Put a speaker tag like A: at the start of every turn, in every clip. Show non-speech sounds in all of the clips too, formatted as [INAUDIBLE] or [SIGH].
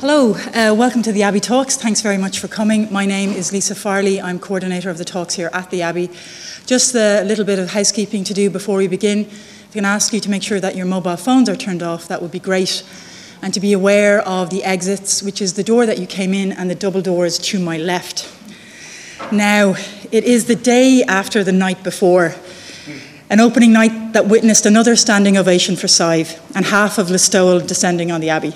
A: Hello, uh, welcome to the Abbey Talks. Thanks very much for coming. My name is Lisa Farley. I'm coordinator of the talks here at the Abbey. Just a little bit of housekeeping to do before we begin. If I can ask you to make sure that your mobile phones are turned off, that would be great. And to be aware of the exits, which is the door that you came in and the double doors to my left. Now, it is the day after the night before, an opening night that witnessed another standing ovation for Sive and half of Listowel descending on the Abbey.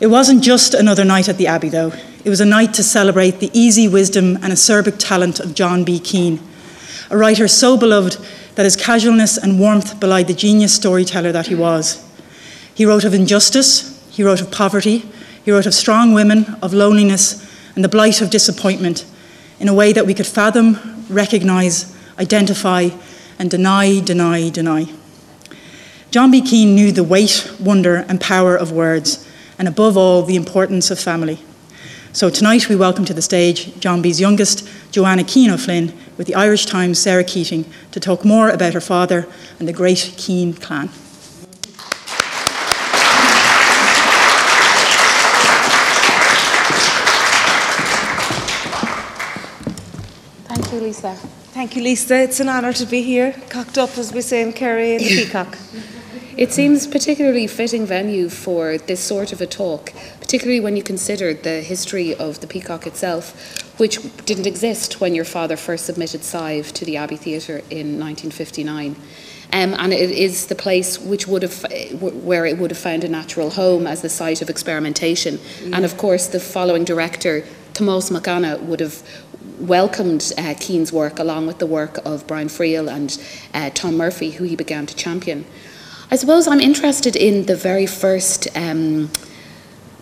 A: It wasn't just another night at the Abbey, though. It was a night to celebrate the easy wisdom and acerbic talent of John B. Keane, a writer so beloved that his casualness and warmth belied the genius storyteller that he was. He wrote of injustice, he wrote of poverty, he wrote of strong women, of loneliness, and the blight of disappointment in a way that we could fathom, recognize, identify, and deny, deny, deny. John B. Keane knew the weight, wonder, and power of words and above all, the importance of family. So tonight we welcome to the stage John B's youngest, Joanna Keane O'Flynn, with the Irish Times' Sarah Keating, to talk more about her father and the great Keane clan.
B: Thank you, Lisa.
C: Thank you, Lisa. It's an honour to be here, cocked up, as we say in Kerry, in the [LAUGHS] Peacock.
B: It seems particularly fitting venue for this sort of a talk, particularly when you consider the history of the Peacock itself, which didn't exist when your father first submitted Sive to the Abbey Theatre in 1959. Um, and it is the place which would have, where it would have found a natural home as the site of experimentation. Yeah. And of course, the following director, Tomás Mac Anna, would have welcomed uh, Keane's work along with the work of Brian Friel and uh, Tom Murphy, who he began to champion. I suppose I'm interested in the very first um,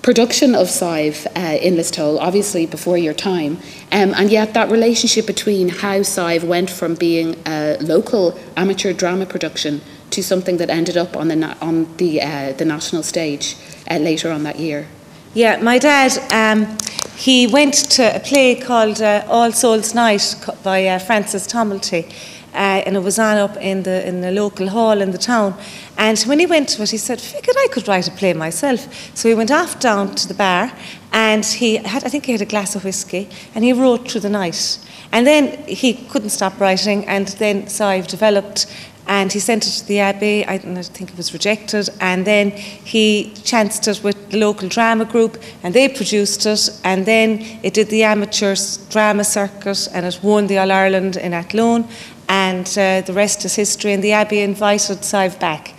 B: production of Sive uh, in Listowel, obviously before your time, um, and yet that relationship between how Sive went from being a local amateur drama production to something that ended up on the na- on the uh, the national stage uh, later on that year.
C: Yeah, my dad. Um, he went to a play called uh, All Souls Night by uh, Francis Tomelty, uh, and it was on up in the in the local hall in the town. And when he went to it, he said, "Figured I could write a play myself." So he went off down to the bar, and he had I think he had a glass of whiskey, and he wrote through the night. And then he couldn't stop writing, and then Sive developed and he sent it to the Abbey. I, I, think it was rejected. And then he chanced it with the local drama group, and they produced it. And then it did the amateur drama circuit, and it won the All Ireland in Athlone and uh, the rest is history. And the Abbey invited Sive back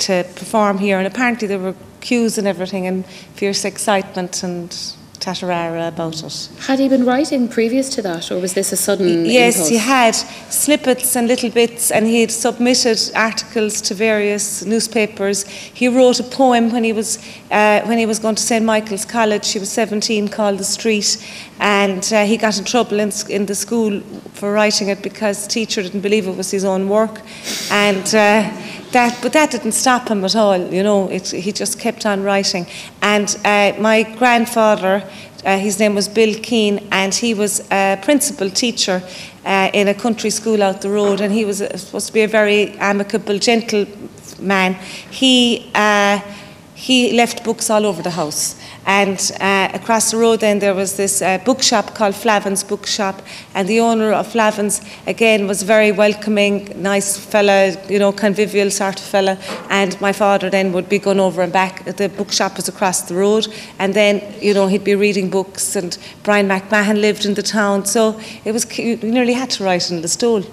C: to perform here, and apparently there were queues and everything, and fierce excitement and tatarara about it.
B: Had he been writing previous to that, or was this a sudden?
C: Yes,
B: impulse?
C: he had snippets and little bits, and he had submitted articles to various newspapers. He wrote a poem when he was uh, when he was going to St Michael's College. He was 17, called "The Street," and uh, he got in trouble in, in, the school for writing it because the teacher didn't believe it was his own work, and. Uh, that, but that didn't stop him at all, you know, it, he just kept on writing. And uh, my grandfather, uh, his name was Bill Keane, and he was a principal teacher uh, in a country school out the road, and he was supposed to be a very amicable, gentle man. He, uh, he left books all over the house. And uh, across the road, then there was this uh, bookshop called Flavin's Bookshop, and the owner of Flavin's again was very welcoming, nice fella, you know, convivial sort of fella. And my father then would be going over and back. The bookshop was across the road, and then you know he'd be reading books. And Bryan MacMahon lived in the town, so it was you nearly had to write in Listowel.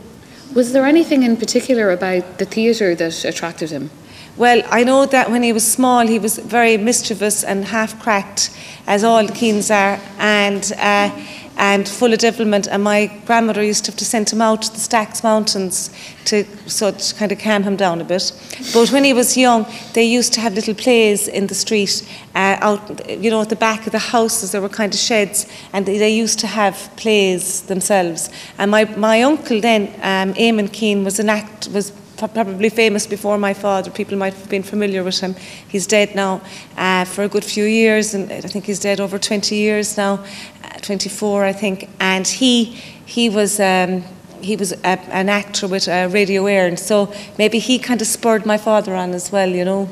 B: Was there anything in particular about the theatre that attracted him?
C: Well, I know that when he was small, he was very mischievous and half cracked, as all Keanes are, and uh, and full of devilment. And my grandmother used to have to send him out to the Stacks Mountains to so to kind of calm him down a bit. But when he was young, they used to have little plays in the street, uh, out you know at the back of the houses. There were kind of sheds, and they, they used to have plays themselves. And my my uncle then, um, Eamon Keane, was an act was probably famous before my father. People might have been familiar with him. He's dead now uh, for a good few years, and I think he's dead over 20 years now, uh, 24, I think. And he he was. Um, he was a, an actor with uh, Radio and so maybe he kind of spurred my father on as well, you know,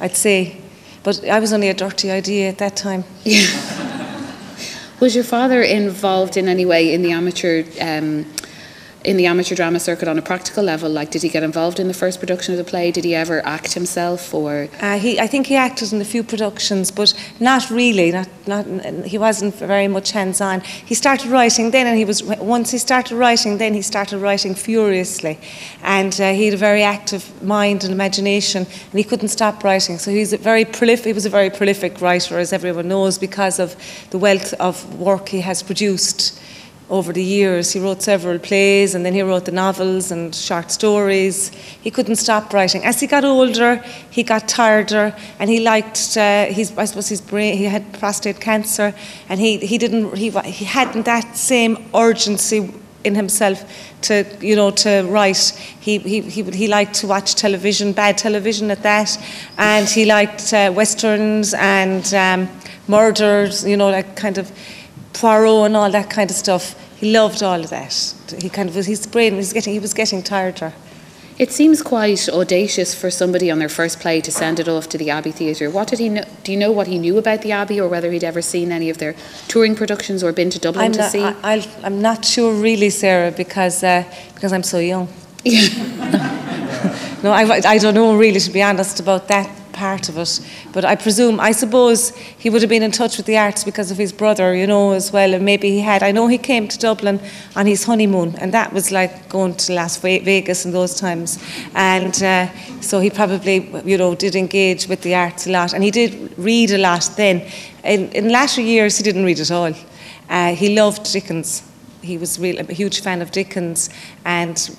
C: I'd say. but I was only a dirty idea at that time. Yeah. [LAUGHS]
B: Was your father involved in any way in the amateur um, in the amateur drama circuit on a practical level? Like, did he get involved in the first production of the play? Did he ever act himself, or
C: Uh, he, I think he acted in a few productions, but not really. Not, not. He wasn't very much hands-on. He started writing then, and he was once he started writing, then he started writing furiously, and uh, he had a very active mind and imagination, and he couldn't stop writing. So he's a very prolific. He was a very prolific writer, as everyone knows, because of the wealth of work he has produced over the years. He wrote several plays and then he wrote the novels and short stories. He couldn't stop writing. As he got older, he got tireder and he liked, uh, his, I suppose his brain, he had prostate cancer and he, he, didn't, he, he hadn't that same urgency in himself to you know to write he, he, he, he liked to watch television bad television at that and he liked uh, westerns and um, murders you know like kind of Poirot and all that kind of stuff. He loved all of that. He kind of his brain was getting he was getting tireder.
B: It seems quite audacious for somebody on their first play to send it off to the Abbey Theatre. What did he know? Do you know what he knew about the Abbey, or whether he'd ever seen any of their touring productions or been to Dublin
C: I'm
B: to
C: not,
B: see?
C: I, am not sure really, Sarah, because uh, because I'm so young. [LAUGHS] no, I, I don't know really, to be honest, about that part of it. But I presume, I suppose he would have been in touch with the arts because of his brother, you know, as well. And maybe he had. I know he came to Dublin on his honeymoon, and that was like going to Las Vegas in those times. And uh, so he probably, you know, did engage with the arts a lot. And he did read a lot then. In, in latter years, he didn't read at all. Uh, he loved Dickens. He was real, a huge fan of Dickens and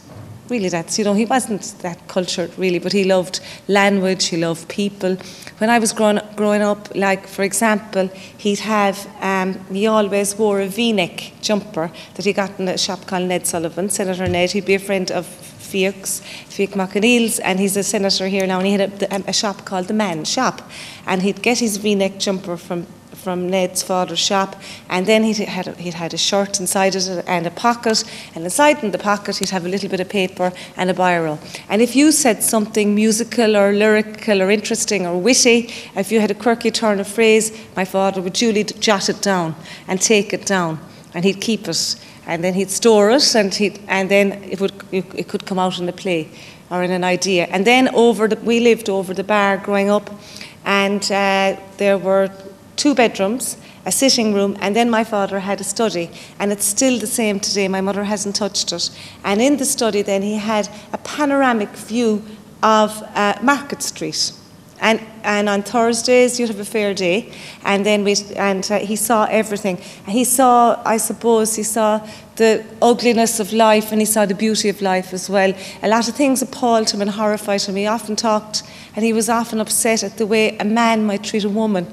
C: really that's you know he wasn't that cultured really but he loved language he loved people. When I was growing, growing up like for example he'd have um, he always wore a v-neck jumper that he got in a shop called Ned Sullivan Senator Ned he'd be a friend of Fiach's, Fiach Mac Conghail's, and he's a senator here now, and he had a, a shop called the Man Shop, and he'd get his V-neck jumper from from Ned's father's shop, and then he'd had, he'd had a shirt inside it and a pocket, and inside in the pocket he'd have a little bit of paper and a biro. And if you said something musical or lyrical or interesting or witty, if you had a quirky turn of phrase, my father would duly jot it down and take it down, and he'd keep it, and then he'd store it, and he'd, and then it would it could come out in a play or in an idea. And then over the, we lived over the bar growing up, and uh, there were two bedrooms, a sitting room, and then my father had a study. And it's still the same today. My mother hasn't touched it. And in the study, then, he had a panoramic view of uh, Market Street. And, and on Thursdays, you'd have a fair day. And then we, and uh, he saw everything. And he saw, I suppose, he saw the ugliness of life and he saw the beauty of life as well. A lot of things appalled him and horrified him. He often talked and he was often upset at the way a man might treat a woman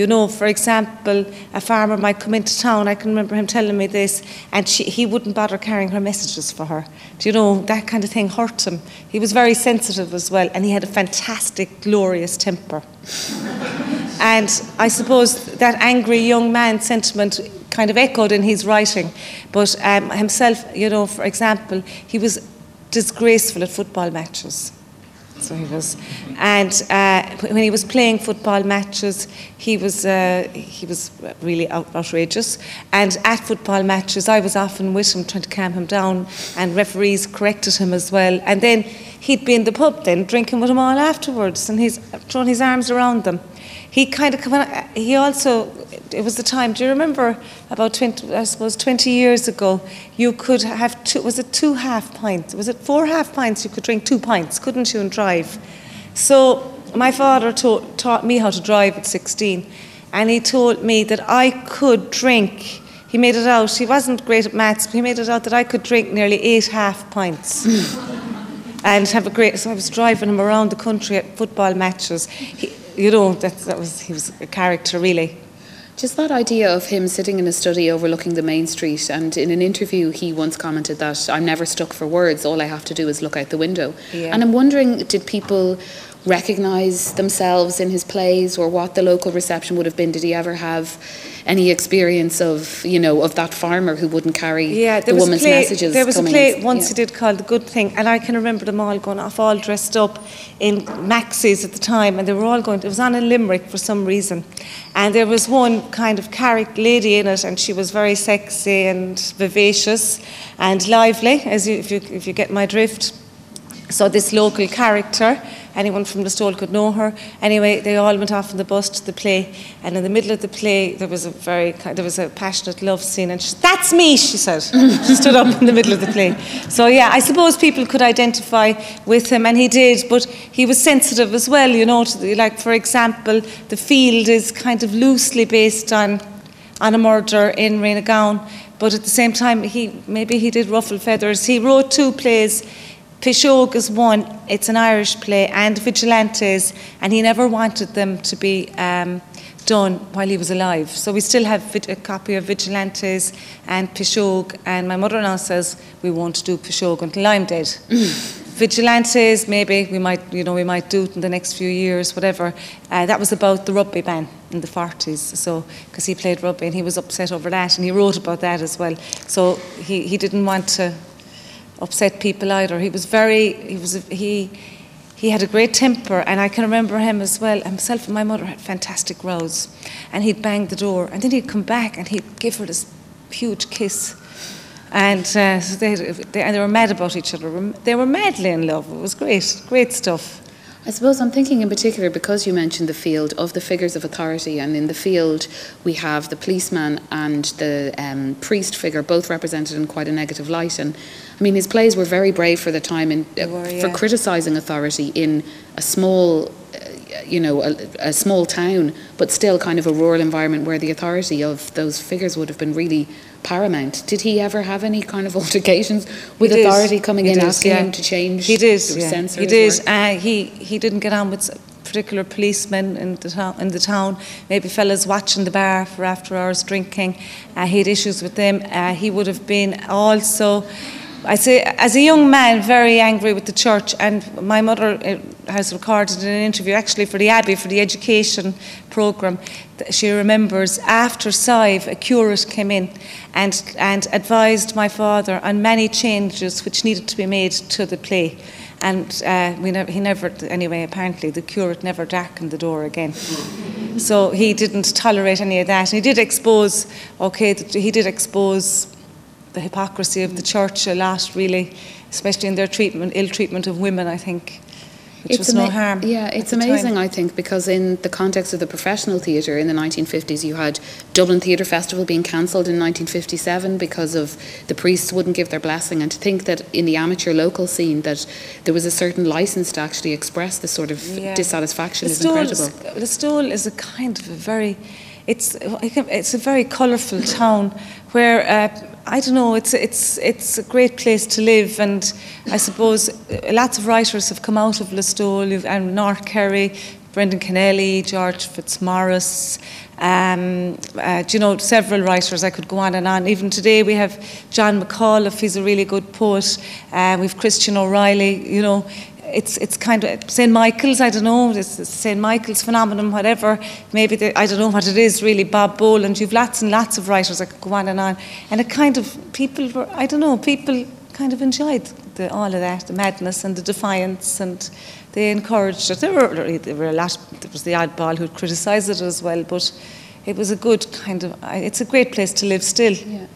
C: you know, for example, a farmer might come into town, I can remember him telling me this, and she, he wouldn't bother carrying her messages for her. Do you know, that kind of thing hurt him. He was very sensitive as well, and he had a fantastic, glorious temper. [LAUGHS] and I suppose that angry young man sentiment kind of echoed in his writing. But um, himself, you know, for example, he was disgraceful at football matches. So he was, and uh, when he was playing football matches, he was uh, he was really outrageous. And at football matches, I was often with him trying to calm him down, and referees corrected him as well. And then he'd be in the pub then drinking with them all afterwards, and he's throwing his arms around them. He kind of he also it was the time. Do you remember about twenty? I suppose twenty years ago, you could have two. Was it two half pints? Was it four half pints? You could drink two pints, couldn't you, and drive? So my father taught, taught me how to drive at sixteen, and he told me that I could drink. He made it out. He wasn't great at maths, but he made it out that I could drink nearly eight half pints. [LAUGHS] and have a great. So I was driving him around the country at football matches. He, you know, that, that was he was a character really.
B: Just that idea of him sitting in a study overlooking the main street, and in an interview, he once commented that I'm never stuck for words. All I have to do is look out the window.
C: Yeah.
B: And I'm wondering, did people, recognise themselves in his plays or what the local reception would have been? Did he ever have any experience of, you know, of that farmer who wouldn't carry
C: yeah,
B: the woman's
C: play,
B: messages?
C: There was a play
B: in,
C: once
B: yeah.
C: he did called The Good Thing, and I can remember them all going off all dressed up in maxis at the time, and they were all going, it was on a Limerick for some reason. And there was one kind of character lady in it, and she was very sexy and vivacious and lively, as you, if, you, if you get my drift. So this local character, anyone from the stall could know her. Anyway, they all went off on the bus to the play, and in the middle of the play, there was a very there was a passionate love scene, and she, that's me, she said. [LAUGHS] she stood up in the middle of the play. So yeah, I suppose people could identify with him, and he did, but he was sensitive as well. You know, the, like for example, the field is kind of loosely based on on a murder in Rainagown, but at the same time, he maybe he did ruffle feathers. He wrote two plays Pishogue is one, it's an Irish play, and Vigilantes, and he never wanted them to be um, done while he was alive. So we still have a copy of Vigilantes and Pishogue, and my mother now says we won't do Pishogue until I'm dead. [LAUGHS] Vigilantes, maybe we might, you know, we might do it in the next few years, whatever. Uh, that was about the rugby ban in the 40s, so because he played rugby and he was upset over that, and he wrote about that as well. So he, he didn't want to upset people either. He was very, he was, he, he had a great temper, and I can remember him as well. Himself and my mother had fantastic rows, and he'd bang the door, and then he'd come back and he'd give her this huge kiss. And uh, so they, they, and they were mad about each other. They were madly in love. It was great, great stuff.
B: I suppose I'm thinking in particular because you mentioned the field of the figures of authority, and in the field we have the policeman and the um, priest figure both represented in quite a negative light. And I mean, his plays were very brave for the time in, uh,
C: were, yeah.
B: for criticising authority in a small, uh, you know, a, a, small town, but still kind of a rural environment where the authority of those figures would have been really paramount. Did he ever have any kind of [LAUGHS] altercations with
C: He did.
B: authority coming
C: He
B: in
C: did,
B: asking
C: yeah.
B: him to change?
C: He did. yeah. He did. Uh, he he didn't get on with particular policemen in the town. In the town, maybe fellas watching the bar for after hours drinking. Uh, he had issues with them. Uh, he would have been also. I say, as a young man, very angry with the church, and my mother uh, has recorded in an interview, actually for the Abbey, for the education programme, that she remembers after Sive, a curate came in and, and advised my father on many changes which needed to be made to the play. And uh, we never, he never, anyway, apparently the curate never darkened the door again. So he didn't tolerate any of that. And he did expose, okay, he did expose the hypocrisy of the church a lot, really, especially in their treatment, ill treatment of women, I think, which was no harm.
B: Yeah, it's
C: the time.
B: amazing, I think, because in the context of the professional theatre in the 1950s, you had Dublin Theatre Festival being cancelled in 1957 because of the priests wouldn't give their blessing, and to think that in the amateur local scene that there was a certain license to actually express this sort of
C: Yeah.
B: dissatisfaction
C: the
B: is incredible.
C: Is, the is a kind of a very, it's it's a very colourful town where uh, I don't know. It's it's it's a great place to live, and I suppose lots of writers have come out of Listowel and North Kerry. Brendan Kennelly, George Fitzmaurice, um, uh, you know, several writers, I could go on and on. Even today we have John McAuliffe, he's a really good poet. Uh, we've Christian O'Reilly, you know, it's it's kind of St Michael's. I don't know. It's St Michael's phenomenon, whatever. Maybe the, I don't know what it is really. Bob Boland. You've lots and lots of writers. I could go on and on. And it kind of people were. I don't know. People kind of enjoyed the, all of that, the madness and the defiance, and they encouraged it. There were there were a lot. There was the oddball who criticised it as well, but it was a good kind of. It's a great place to live still.
B: Yeah.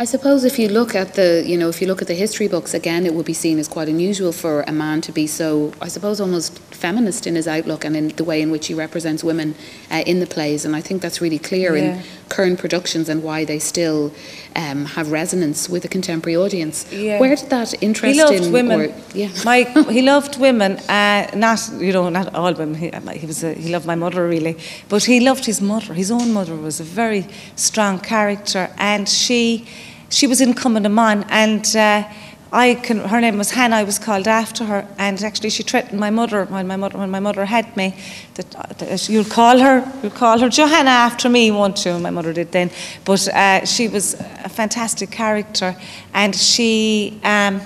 B: I suppose if you look at the, you know, if you look at the history books again, it would be seen as quite unusual for a man to be so, I suppose, almost feminist in his outlook and in the way in which he represents women uh, in the plays. And I think that's really clear
C: Yeah.
B: in current productions and why they still um, have resonance with a contemporary audience.
C: Yeah.
B: Where did that interest
C: He loved
B: in,
C: women.
B: or- yeah, [LAUGHS]
C: My, he loved women, uh, not you know, not all women. He, he was a, he loved my mother really, but he loved his mother. His own mother was a very strong character, and she she was in Cumminaman, and. Uh, I can, her name was Hannah. I was called after her, and actually she threatened my mother when my mother when my mother had me that, that you'll call her you'll call her Johanna after me, won't you? My mother did then, but uh, she was a fantastic character, and she. Um,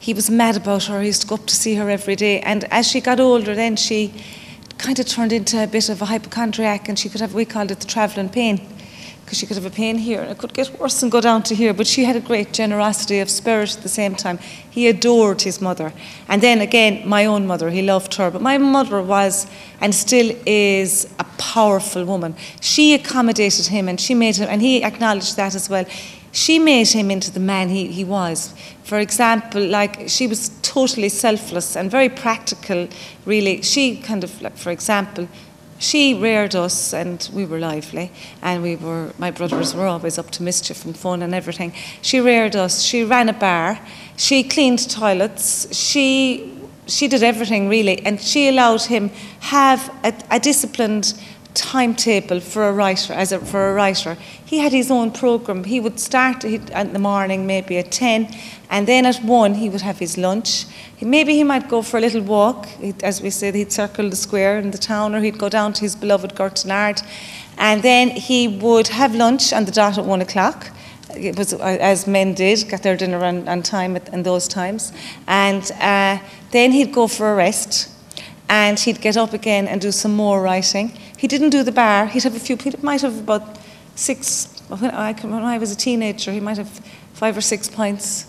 C: he was mad about her. He used to go up to see her every day. And as she got older, then she kind of turned into a bit of a hypochondriac, and she could have, we called it the travelling pain, because she could have a pain here, and it could get worse and go down to here. But she had a great generosity of spirit at the same time. He adored his mother. And then again, my own mother, he loved her. But my mother was, and still is, a powerful woman. She accommodated him, and she made him, and he acknowledged that as well she made him into the man he, he was. For example, like she was totally selfless and very practical, really. She kind of, like, for example, she reared us and we were lively and we were my brothers were always up to mischief and fun and everything. She reared us she ran a bar she cleaned toilets she she did everything really and she allowed him have a, a disciplined timetable for a writer as a, for a writer. He had his own program. He would start in the morning maybe at 10 and then at 1 he would have his lunch. Maybe he might go for a little walk. As we said he'd circle the square in the town or he'd go down to his beloved Ard, and then he would have lunch on the dot at 1 o'clock. It was uh, as men did, get their dinner on, on time in those times. And uh, then he'd go for a rest and he'd get up again and do some more writing. He didn't do the bar. He'd have a few. He might have about six. When I, when I was a teenager, he might have five or six pints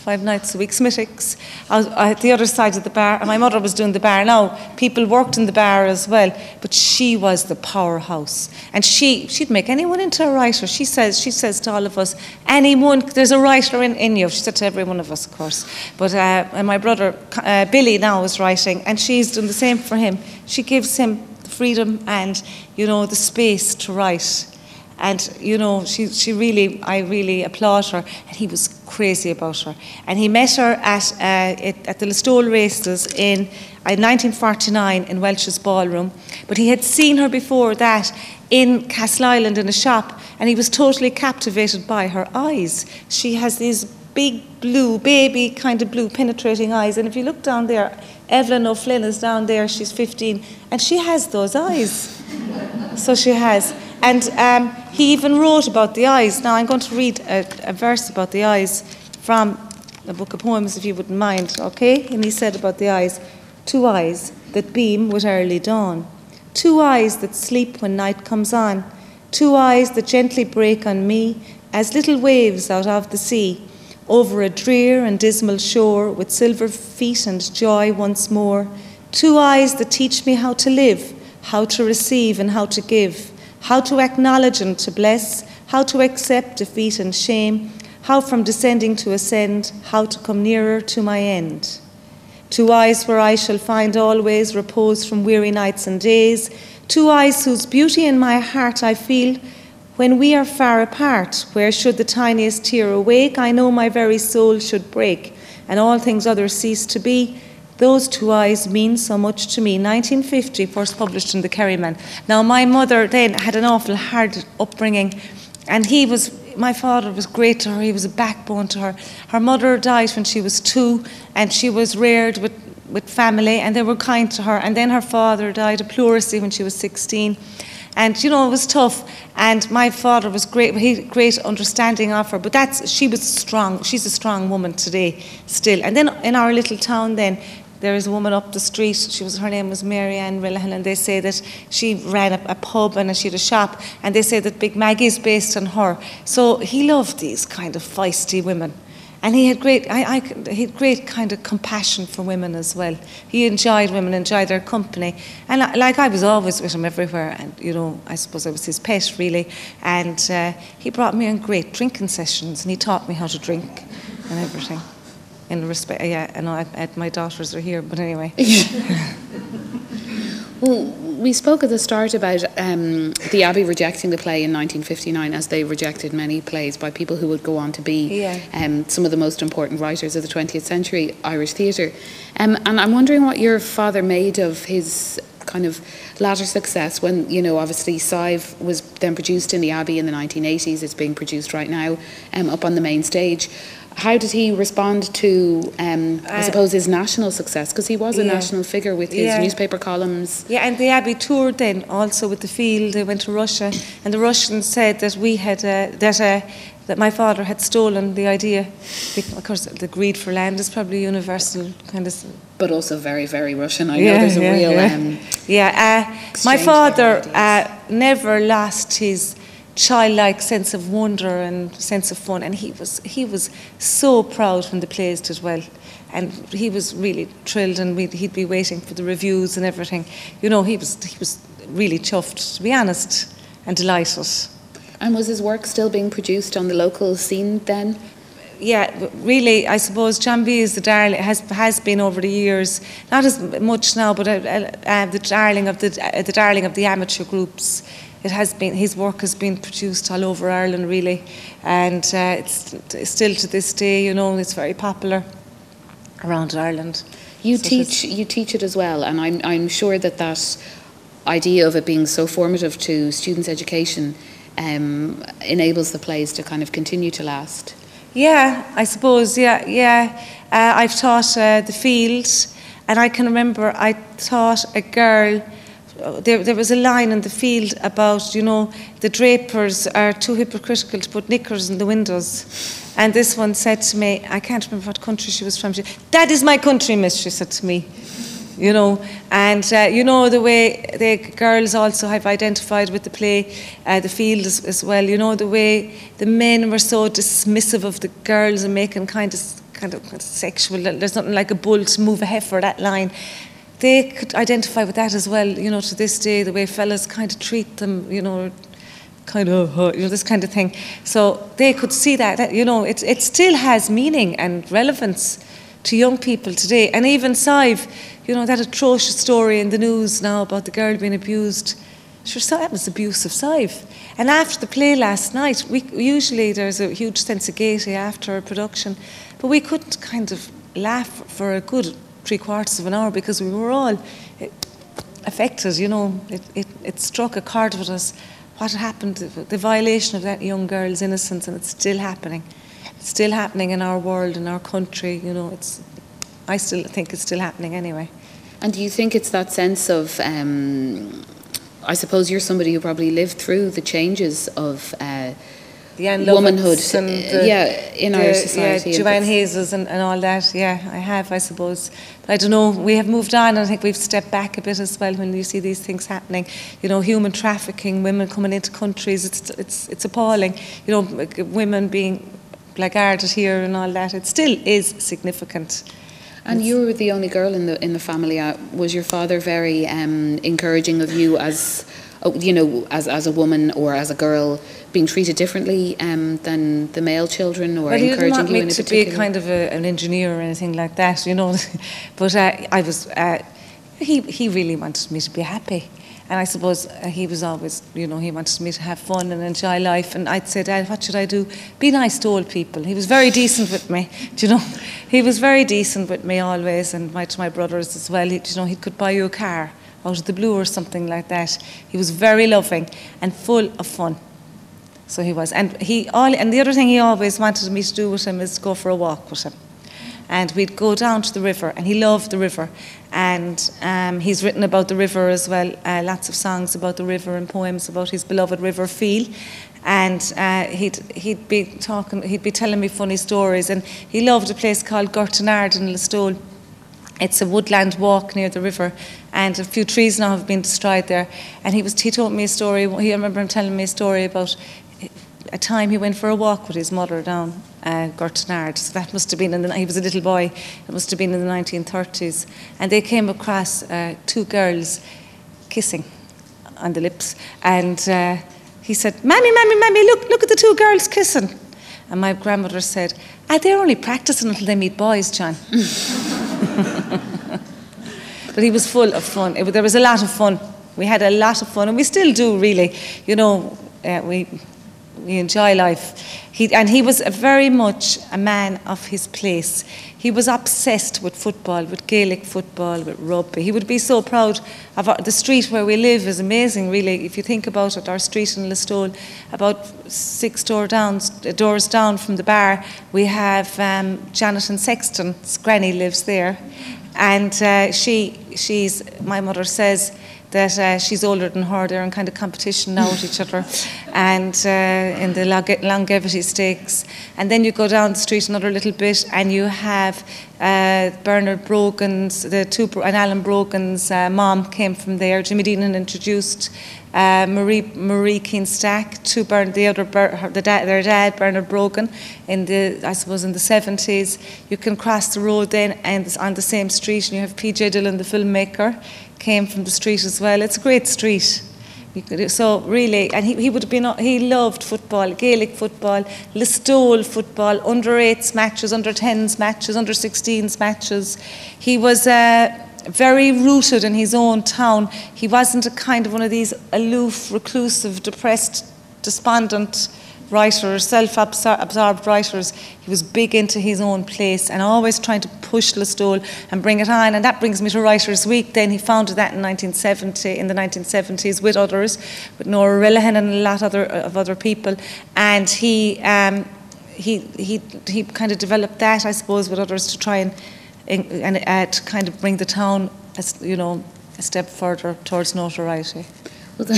C: five nights a week, Smithwick's, at the other side of the bar. And my mother was doing the bar. Now, people worked in the bar as well, but she was the powerhouse. And she, she'd make anyone into a writer. She says, she says to all of us, anyone, there's a writer in, in you. She said to every one of us, of course. But uh, and my brother, uh, Billy, now is writing, and she's doing the same for him. She gives him freedom and, you know, the space to write and, you know, she, she really, I really applaud her. And he was crazy about her. And he met her at, uh, at the Listowel races in, uh, 1949 in Welch's Ballroom. But he had seen her before that in Castle Island in a shop, and he was totally captivated by her eyes. She has these big blue, baby kind of blue penetrating eyes. And if you look down there, Evelyn O'Flynn is down there, she's 15, and she has those eyes. [LAUGHS] so she has. And um, he even wrote about the eyes. Now, I'm going to read a, a verse about the eyes from a book of poems, if you wouldn't mind, okay? And he said about the eyes two eyes that beam with early dawn, two eyes that sleep when night comes on, two eyes that gently break on me as little waves out of the sea, over a drear and dismal shore with silver feet and joy once more, two eyes that teach me how to live, how to receive and how to give how to acknowledge and to bless, how to accept defeat and shame, how from descending to ascend, how to come nearer to my end. Two eyes where I shall find always repose from weary nights and days, two eyes whose beauty in my heart I feel when we are far apart, where should the tiniest tear awake, I know my very soul should break, and all things other cease to be. Those Two Eyes mean so much to me. 1950, first published in the Kerryman. Now, my mother then had an awful hard upbringing, and he was, my father was great to her, he was a backbone to her. Her mother died when she was two, and she was reared with, with family, and they were kind to her. And then her father died of pleurisy when she was 16. And you know it was tough. And my father was great, he great understanding of her. But that's she was strong. She's a strong woman today, still. And then in our little town, then there is a woman up the street. She was her name was Mary Ann Relihan, and they say that she ran a, a pub and she had a shop, and they say that Big Maggie is based on her. So he loved these kind of feisty women. And he had great, I, I, he had great kind of compassion for women as well. He enjoyed women, enjoyed their company, and like I was always with him everywhere. And you know, I suppose I was his pet really. And uh, he brought me on great drinking sessions, and he taught me how to drink and everything in respect. Yeah, I know I, I, my daughters are here, but anyway. [LAUGHS] [LAUGHS]
B: well, we spoke at the start about um, the Abbey rejecting the play in 1959, as they rejected many plays by people who would go on to be
C: yeah.
B: um, some of the most important writers of the 20th century Irish theatre. Um, and I'm wondering what your father made of his kind of latter success when, you know, obviously Sive was then produced in the Abbey in the 1980s. It's being produced right now um, up on the main stage how did he respond to, um, I uh, suppose, his national success? Because he was a yeah. national figure with his yeah. newspaper columns.
C: Yeah, and the Abbey toured then also with the field. They went to Russia, and the Russians said that we had uh, that uh, that my father had stolen the idea. Of course, the greed for land is probably universal kind of.
B: But also very, very Russian. I yeah, know there's a
C: yeah,
B: real.
C: Yeah, um, yeah. Uh, my father uh, never lost his childlike sense of wonder and sense of fun, and he was he was so proud when the plays did well. And he was really thrilled and he'd be waiting for the reviews and everything. You know he was he was really chuffed to be honest and delighted.
B: And was his work still being produced on the local scene then?
C: Yeah, really, I suppose John B is the darling has has been over the years, not as much now, but uh, uh, the darling of the uh, the darling of the amateur groups. It has been his work has been produced all over Ireland, really, and uh, it's, it's still to this day, you know, it's very popular around Ireland.
B: You so teach you teach it as well, and I'm I'm sure that that idea of it being so formative to students' education um, enables the plays to kind of continue to last.
C: Yeah, I suppose. Yeah, yeah. Uh, I've taught uh, the field, and I can remember I taught a girl. There, there was a line in the field about, you know, the drapers are too hypocritical to put knickers in the windows. And this one said to me, I can't remember what country she was from. She, that is my country, miss, she said to me. You know, and uh, you know the way the girls also have identified with the play, uh, the field as, as, well. You know the way the men were so dismissive of the girls and making kind of kind of sexual. There's nothing like a bull to move a heifer that line. They could identify with that as well. You know, to this day, the way fellas kind of treat them. You know, kind of, uh, you know, this kind of thing. So they could see that, you know, it, it still has meaning and relevance to young people today. And even Sive, you know, that atrocious story in the news now about the girl being abused. Sure, that was abuse of Sive. And after the play last night, we usually there's a huge sense of gaiety after a production, but we couldn't kind of laugh for a good three quarters of an hour because we were all eh, affected. You know, it, it, it struck a chord with us what happened, the violation of that young girl's innocence, and it's still happening. It's still happening in our world, in our country. You know, it's. I still think it's still happening anyway.
B: And do you think it's that sense of? Um, I suppose you're somebody who probably lived through the changes of. Uh,
C: the
B: womanhood
C: and
B: the, yeah in the, our society
C: yeah, Joanne Hazels and, and all that yeah I have I suppose. But I don't know we have moved on and I think we've stepped back a bit as well when you see these things happening. You know human trafficking women coming into countries it's it's it's appalling. You know women being blackguarded here and all that it still is significant.
B: And you were the only girl in the in the family. Uh, was your father very um, encouraging of you as, uh, you know, as as a woman or as a girl being treated differently um, than the male children, or
C: well,
B: encouraging
C: you
B: in
C: a to be kind of a, an engineer or anything like that, you know. [LAUGHS] but uh, I was. Uh, he he really wanted me to be happy. And I suppose uh, he was always, you know, he wanted me to have fun and enjoy life. And I'd say, Dad, what should I do? Be nice to old people. He was very decent with me, [LAUGHS] do you know? He was very decent with me always, and my, to my brothers as well. He, you know, he could buy you a car out of the blue or something like that. He was very loving and full of fun. So he was. And he all, and the other thing he always wanted me to do with him is go for a walk with him and we'd go down to the river, and he loved the river. And um, he's written about the river as well, uh, lots of songs about the river and poems about his beloved river Feale. And uh, he'd, he'd be talking, he'd be telling me funny stories, and he loved a place called Gurtinard in Listowel. It's a woodland walk near the river, and a few trees now have been destroyed there. And he was he told me a story. He, I remember him telling me a story about a time he went for a walk with his mother down uh. So that must have been in the, he was a little boy. It must have been in the 1930s, and they came across uh, two girls kissing on the lips, and uh, he said, "Mammy, mammy, mammy, look, look at the two girls kissing." And my grandmother said, ah, they're only practicing until they meet boys, John. [LAUGHS] [LAUGHS] but he was full of fun. It, there was a lot of fun. We had a lot of fun, and we still do, really. You know, uh, we we enjoy life. He, and he was very much a man of his place. He was obsessed with football, with Gaelic football, with rugby. He would be so proud of our, the street where we live is amazing, really. If you think about it, our street in Listowel, about six door down, doors down from the bar, we have um, Jonathan Sexton. Granny lives there. And uh, she she's my mother says that uh, she's older than her. They're in kind of competition now with each other, and uh, in the longevity stakes. And then you go down the street another little bit, and you have uh, Bernard Brogan's, the two, and Alan Brogan's uh, mom came from there. Jimmy Dean introduced uh, Marie Marie Keenstack to Bern, the other the dad, their dad Bernard Brogan in the I suppose in the 70s. You can cross the road then and on the same street, and you have PJ Dillon, the filmmaker came from the street as well. It's a great street. So really, and he, he would have been, he loved football, Gaelic football, Listowel football, under 8s matches, under 10s matches, under 16s matches. He was uh, very rooted in his own town. He wasn't a kind of one of these aloof, reclusive, depressed, despondent writers, self absorbed writers. He was big into his own place and always trying to push Listowel and bring it on. And that brings me to Writers' Week. Then he founded that in 1970, in the 1970s with others, with Nora Relihan and a lot other, of other people. And he, um, he, he, he kind of developed that, I suppose, with others to try and, and uh, to kind of bring the town, as, you know, a step further towards notoriety.
B: Well,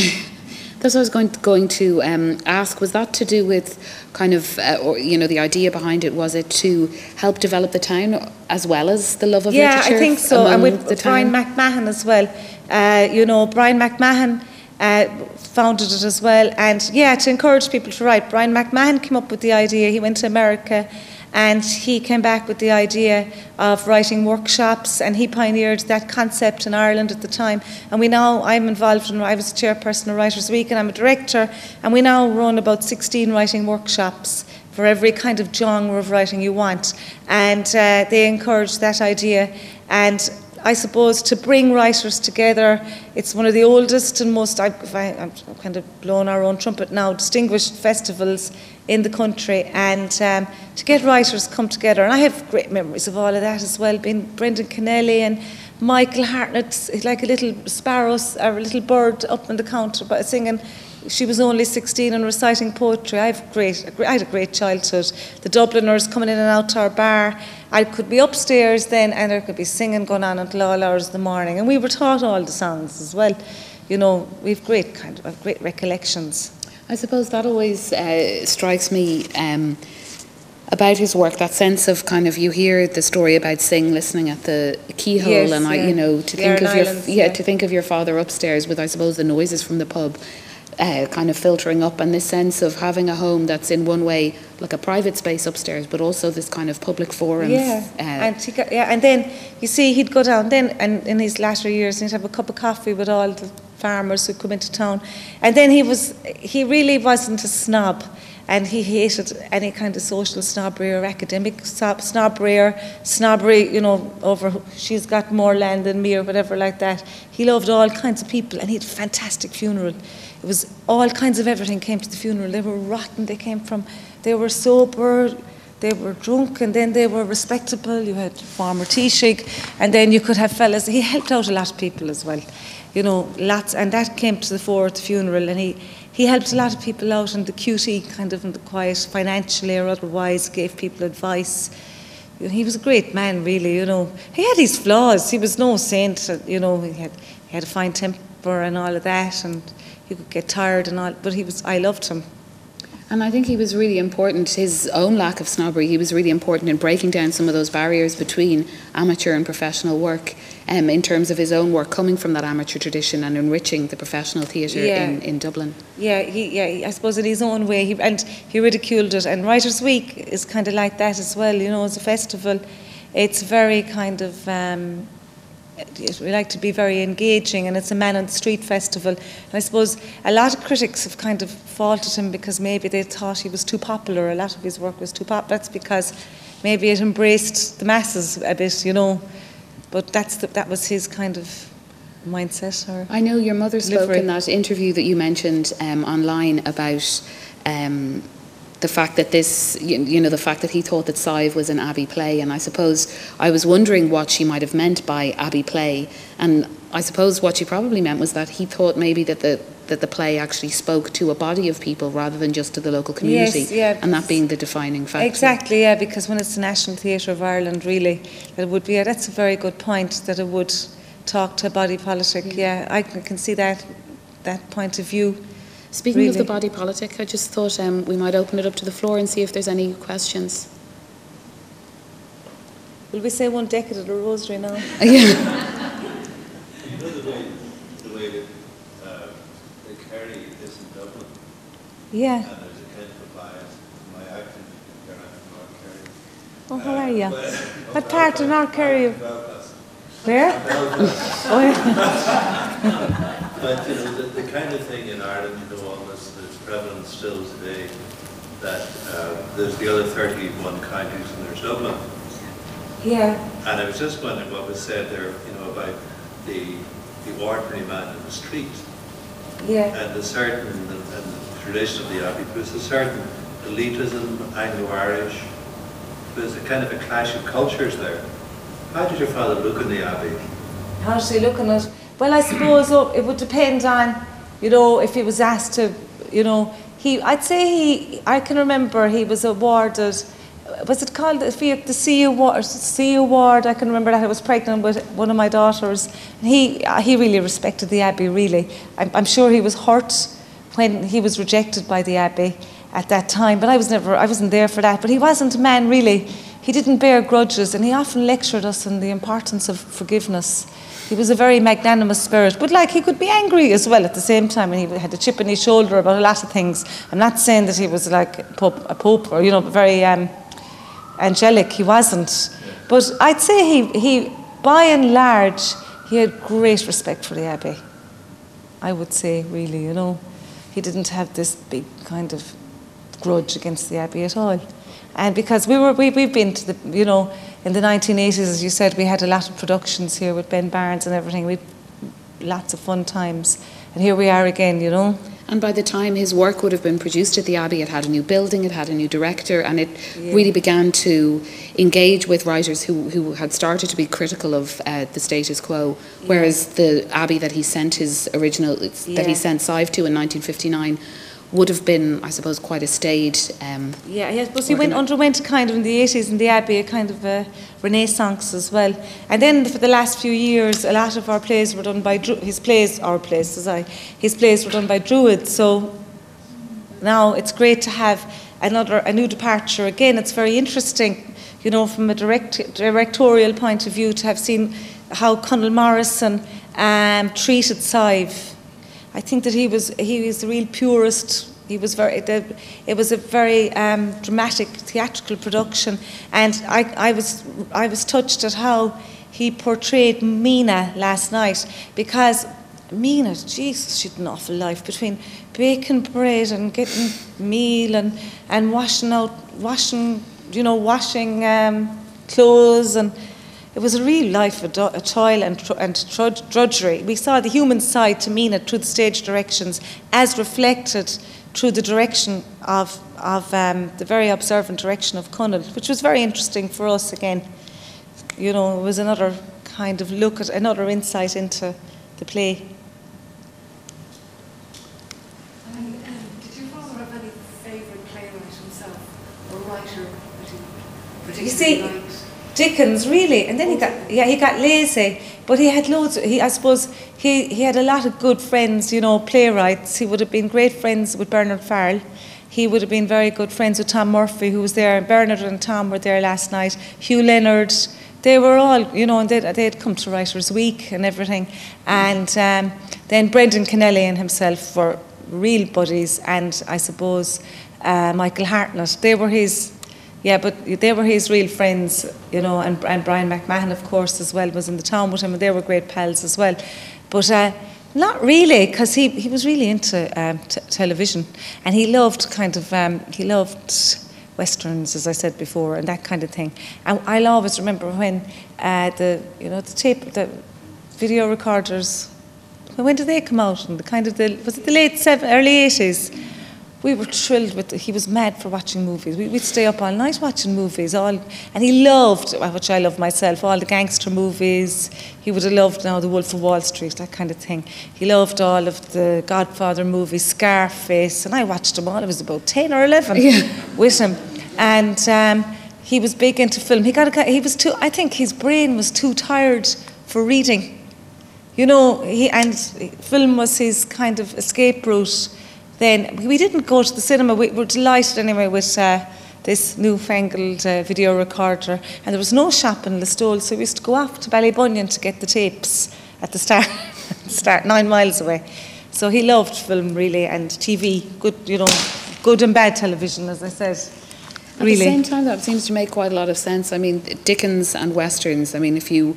B: that's what I was going to, going to um, ask. Was that to do with kind of, uh, or you know, the idea behind it? Was it to help develop the town as well as the love of
C: yeah,
B: literature?
C: Yeah, I think so. And with the Bryan MacMahon as well. Uh, you know, Bryan MacMahon. Uh, founded it as well, and yeah, to encourage people to write. Bryan MacMahon came up with the idea. He went to America and he came back with the idea of writing workshops, and he pioneered that concept in Ireland at the time. And we now, I'm involved in, I was chairperson of Writers' Week, and I'm a director, and we now run about 16 writing workshops for every kind of genre of writing you want. And uh, they encouraged that idea. And I suppose to bring writers together, it's one of the oldest and most, I, am kind of blowing our own trumpet now, distinguished festivals in the country and um, to get writers come together. And I have great memories of all of that as well, being Brendan Kennelly and Michael Hartnett, like a little sparrow or a little bird up on the counter but singing. She was only 16 and reciting poetry. I, have great, I had a great childhood. The Dubliners coming in and out to our bar. I could be upstairs then and there could be singing going on until all hours of the morning. And we were taught all the songs as well. You know, we've great kind of great recollections.
B: I suppose that always uh, strikes me um, about his work. That sense of kind of you hear the story about Synge listening at the keyhole,
C: yes,
B: and I,
C: yeah.
B: you know, to
C: the
B: think
C: Aran
B: of your
C: Islands,
B: yeah,
C: yeah,
B: to think of your father upstairs with I suppose the noises from the pub. Uh, kind of filtering up, and this sense of having a home that's in one way like a private space upstairs, but also this kind of public forum.
C: Yeah, uh, and got, yeah, and then you see he'd go down then, and in his latter years, he'd have a cup of coffee with all the farmers who come into town. And then he was, he really wasn't a snob and he hated any kind of social snobbery or academic snobbery or snobbery, you know, over she's got more land than me or whatever like that. He loved all kinds of people and he had a fantastic funeral. It was all kinds of everything came to the funeral. They were rotten, they came from, they were sober, they were drunk and then they were respectable. You had Farmer Taoiseach and then you could have fellas. He helped out a lot of people as well you know, lots, and that came to the fore at the funeral, and he, he helped a lot of people out, and the cutie, kind of in the quiet, financially or otherwise, gave people advice. He was a great man, really, you know. He had his flaws. He was no saint, uh, you know. He had, he had a fine temper and all of that, and he could get tired and all. But he was, I loved him.
B: And I think he was really important, his own lack of snobbery, he was really important in breaking down some of those barriers between amateur and professional work um, in terms of his own work coming from that amateur tradition and enriching the professional theatre yeah. in, in Dublin.
C: Yeah, he, yeah, I suppose in his own way, he, and he ridiculed it. And Writers' Week is kind of like that as well, you know, as a festival. It's very kind of. Um, we like to be very engaging, and it's a man on the street festival. And I suppose a lot of critics have kind of faulted him because maybe they thought he was too popular. A lot of his work was too popular. That's because maybe it embraced the masses a bit, you know. But that's the, that was his kind of mindset. Or
B: I know your mother spoke in that interview that you mentioned um, online about. Um, the fact that this, you, know, the fact that he thought that Sive was an Abbey play, and I suppose I was wondering what she might have meant by Abbey play, and I suppose what she probably meant was that he thought maybe that the that the play actually spoke to a body of people rather than just to the local community,
C: yes, yeah,
B: and that being the defining factor.
C: Exactly, yeah, because when it's the National Theatre of Ireland, really, that would be. That's a very good point. That it would talk to body politic. Yeah, I can can see that that point of view.
B: Speaking of the body politic, I just thought um, we might open it up to the floor and see if there's any questions.
C: Will we say one decade of the rosary now? [LAUGHS] [LAUGHS]
B: yeah.
D: You know the way, the way that uh, the Kerry is in Dublin,
C: Yeah.
D: and there's a kind of a bias my accent, you're not from North Kerry.
C: Oh, how are you?
D: But-
C: What part of North Kerry? you- Where? Oh, yeah. [LAUGHS]
D: But, you know, the, the kind of thing in Ireland, you know, almost that's prevalent still today, that uh, there's the other 31 counties and there's Dublin.
C: yeah.
D: And I was just wondering what was said there, you know, about the, the ordinary man in the street.
C: Yeah.
D: and the certain, and the tradition of the Abbey, there's a certain elitism, Anglo-Irish, there's a kind of a clash of cultures there. How did your father look in the Abbey?
C: How's he looking at? Well, I suppose it would depend on, you know, if he was asked to, you know, he. I'd say he. I can remember he was awarded. Was it called the C award? C award. I can remember that I was pregnant with one of my daughters. He uh, he really respected the Abbey. Really, I'm, I'm sure he was hurt when he was rejected by the Abbey at that time. But I was never. I wasn't there for that. But he wasn't a man really. He didn't bear grudges, and he often lectured us on the importance of forgiveness. He was a very magnanimous spirit, but like he could be angry as well at the same time, and he had a chip in his shoulder about a lot of things. I'm not saying that he was like pope, a pope or you know very um, angelic. He wasn't, but I'd say he he by and large he had great respect for the abbey. I would say really, you know, he didn't have this big kind of grudge against the abbey at all. And because we were, we, we've been to the, you know, in the 1980s, as you said, we had a lot of productions here with Ben Barnes and everything. We lots of fun times. And here we are again, you know.
B: And by the time his work would have been produced at the Abbey, it had a new building, it had a new director, and it really began to engage with writers who, who had started to be critical of uh, the status quo. Whereas the Abbey that he sent his original, that he sent Sive to in 1959 would have been, I suppose, quite a staid. Um,
C: Yeah, yes, but he went, underwent kind of in the 80s in the Abbey a kind of a renaissance as well. And then for the last few years, a lot of our plays were done by, Dru- his plays, our plays, as I, his plays were done by Druids. So now it's great to have another, a new departure. Again, it's very interesting, you know, from a direct, directorial point of view to have seen how Conall Morrison um, treated Sive. I think that he was he was a real purist. He was very. The, it was a very um, dramatic theatrical production, and I, I was I was touched at how he portrayed Mina last night because Mina, Jesus, she had an awful life between baking bread and getting meal and and washing out washing you know washing um, clothes and it was a real life of do- a toil and, tr- and trud- drudgery. We saw the human side to Mina through the stage directions as reflected through the direction of, of um, the very observant direction of Conall, which was very interesting for us again. You know, it was another kind of look at, another insight into the play.
E: And, did your father have any favourite playwright himself, or writer that he particularly
C: see? Dickens, really, and then he got yeah he got lazy, but he had loads. He I suppose he he had a lot of good friends, you know, playwrights. He would have been great friends with Bernard Farrell. He would have been very good friends with Tom Murphy, who was there. Bernard and Tom were there last night. Hugh Leonard, they were all, you know, and they'd, come to Writers' Week and everything. And um, then Brendan Kennelly and himself were real buddies, and I suppose uh, Michael Hartnett. They were his yeah, but they were his real friends, you know, and, and Bryan MacMahon, of course, as well, was in the town with him, and they were great pals as well. But uh, not really, because he, he was really into um, t- television, and he loved kind of, um, he loved westerns, as I said before, and that kind of thing. And I'll always remember when uh, the, you know, the tape, the video recorders, when did they come out? And the kind of the, was it the late, seven, early 80s? We were thrilled with he was mad for watching movies. We, we'd stay up all night watching movies all and he loved which I love myself all the gangster movies. He would have loved now the Wolf of Wall Street that kind of thing. He loved all of the Godfather movies Scarface and I watched them all. I was about 10 or 11 with him. And um, he was big into film. He got a, he was too I think his brain was too tired for reading. You know, he, and film was his kind of escape route. Then we didn't go to the cinema. We were delighted anyway with uh, this newfangled uh, video recorder, and there was no shop in Listowel, so we used to go off to Ballybunion to get the tapes at the start, [LAUGHS] start nine miles away. So he loved film really and TV, good, you know, good and bad television, as I said.
B: At
C: really.
B: the same time, that seems to make quite a lot of sense. I mean, Dickens and westerns. I mean, if you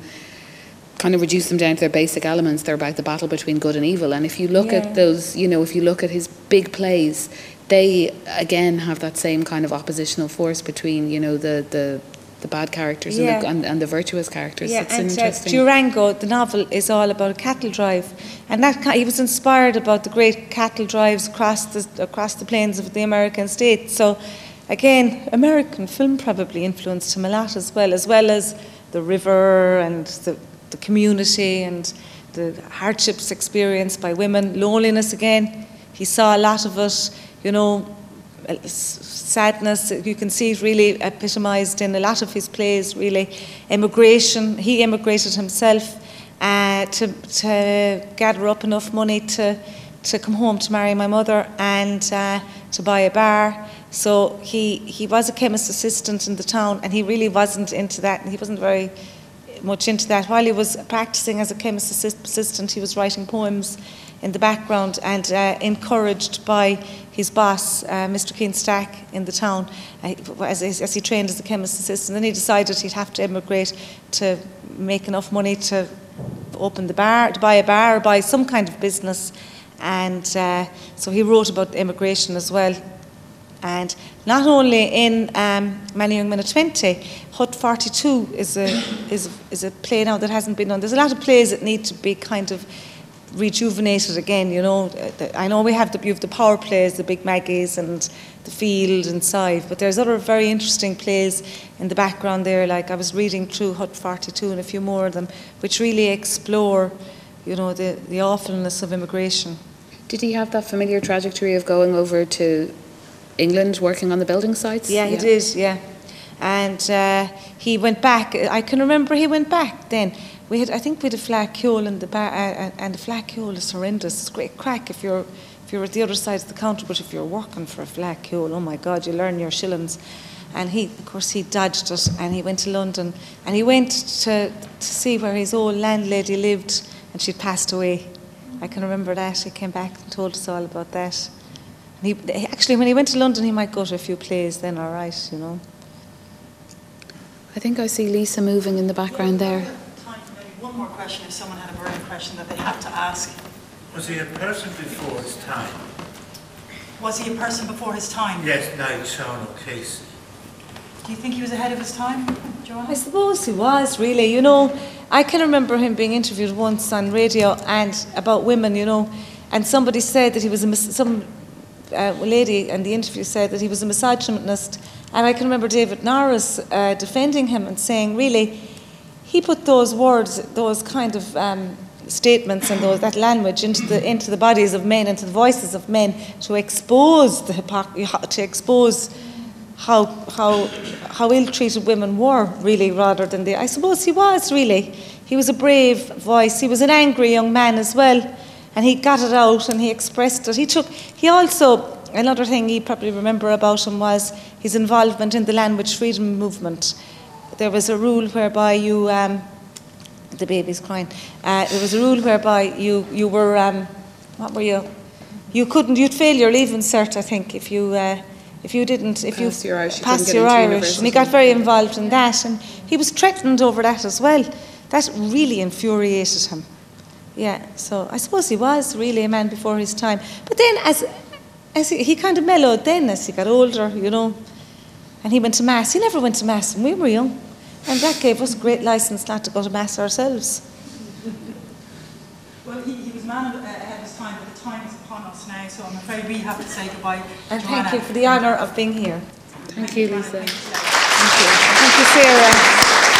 B: kind of reduce them down to their basic elements, they're about the battle between good and evil. And if you look
C: Yeah.
B: at those, you know, if you look at his big plays, they again have that same kind of oppositional force between, you know, the the, the bad characters and, the, and, and the virtuous characters.
C: Yeah,
B: it's
C: and uh,
B: interesting.
C: Durango, the novel, is all about a cattle drive, and that he was inspired about the great cattle drives across the across the plains of the American states. So, again, American film probably influenced him a lot as well, as well as the river and the, the community and the hardships experienced by women, loneliness again. He saw a lot of it, you know, sadness. You can see it really epitomised in a lot of his plays. Really, immigration. He immigrated himself uh, to to gather up enough money to to come home to marry my mother and uh, to buy a bar. So he he was a chemist assistant in the town, and he really wasn't into that. And he wasn't very much into that. While he was practicing as a chemist assist- assistant, he was writing poems in the background and uh, encouraged by his boss, uh, Mr. Keane Stack, in the town, uh, as, as he trained as a chemist assistant. Then he decided he'd have to emigrate to make enough money to open the bar, to buy a bar, buy some kind of business. And uh, so he wrote about immigration as well. And not only in um, Many Young Men at 20, Hut 42 is a, is, is a play now that hasn't been done. There's a lot of plays that need to be kind of rejuvenated again, you know. Uh, I know we have the, you have the power plays, the Big Maggies and the Field and Sive, but there's other very interesting plays in the background there, like I was reading through Hut 42 and a few more of them, which really explore, you know, the, the awfulness of immigration.
B: Did he have that familiar trajectory of going over to England, working on the building sites?
C: Yeah, he did, yeah. And uh, he went back. I can remember he went back then. We had, I think we had a fleadh cheoil in the bar, uh, and the fleadh cheoil is horrendous. It's great crack if you're if you're at the other side of the counter, but if you're working for a fleadh cheoil, oh my God, you learn your shillings. And he, of course, he dodged it, and he went to London, and he went to to see where his old landlady lived, and she'd passed away. I can remember that. He came back and told us all about that. And he, actually, when he went to London, he might go to a few plays then, all right, you know.
B: I think I see Lisa moving in the background there.
A: Time for maybe one more question if someone had a burning question that they had to ask.
F: Was he a person before his time?
A: Was he a person before his time?
F: Yes, like Sean O'Casey.
A: Do you think he was ahead of his time, Joanna?
C: I suppose he was really, you know. I can remember him being interviewed once on radio and about women, you know, and somebody said that he was a mis- some uh, lady in the interview said that he was a misogynist, and I can remember David Norris uh, defending him and saying, really, he put those words, those kind of um, statements and those that language into the into the bodies of men, into the voices of men, to expose the hypocrisy, to expose how how how ill-treated women were, really, rather than the. I suppose he was really. He was a brave voice. He was an angry young man as well, and he got it out and he expressed it. He took. He also another thing you probably remember about him was his involvement in the language freedom movement. There was a rule whereby you. Um, the baby's crying. Uh, there was a rule whereby you you were um, what were you? You couldn't. You'd fail your leaving cert, I think, if you. Uh, if you didn't, if
B: Passed
C: you
B: your Irish,
C: passed
B: couldn't
C: your Irish,
B: university.
C: and he got very involved in that, and he was threatened over that as well. That really infuriated him. Yeah, so I suppose he was really a man before his time. But then, as as he, he kind of mellowed then as he got older, you know, and he went to mass. He never went to mass when we were young, and that gave us a great license not to go to mass ourselves. [LAUGHS]
A: Well, he, he was man of- uh, ahead of his time, but the time is upon us now, so I'm afraid we have to say goodbye.
C: And
A: Joanna.
C: thank you for the honour of being here.
B: Thank you, Lisa.
C: Thank you. Thank you, Sarah.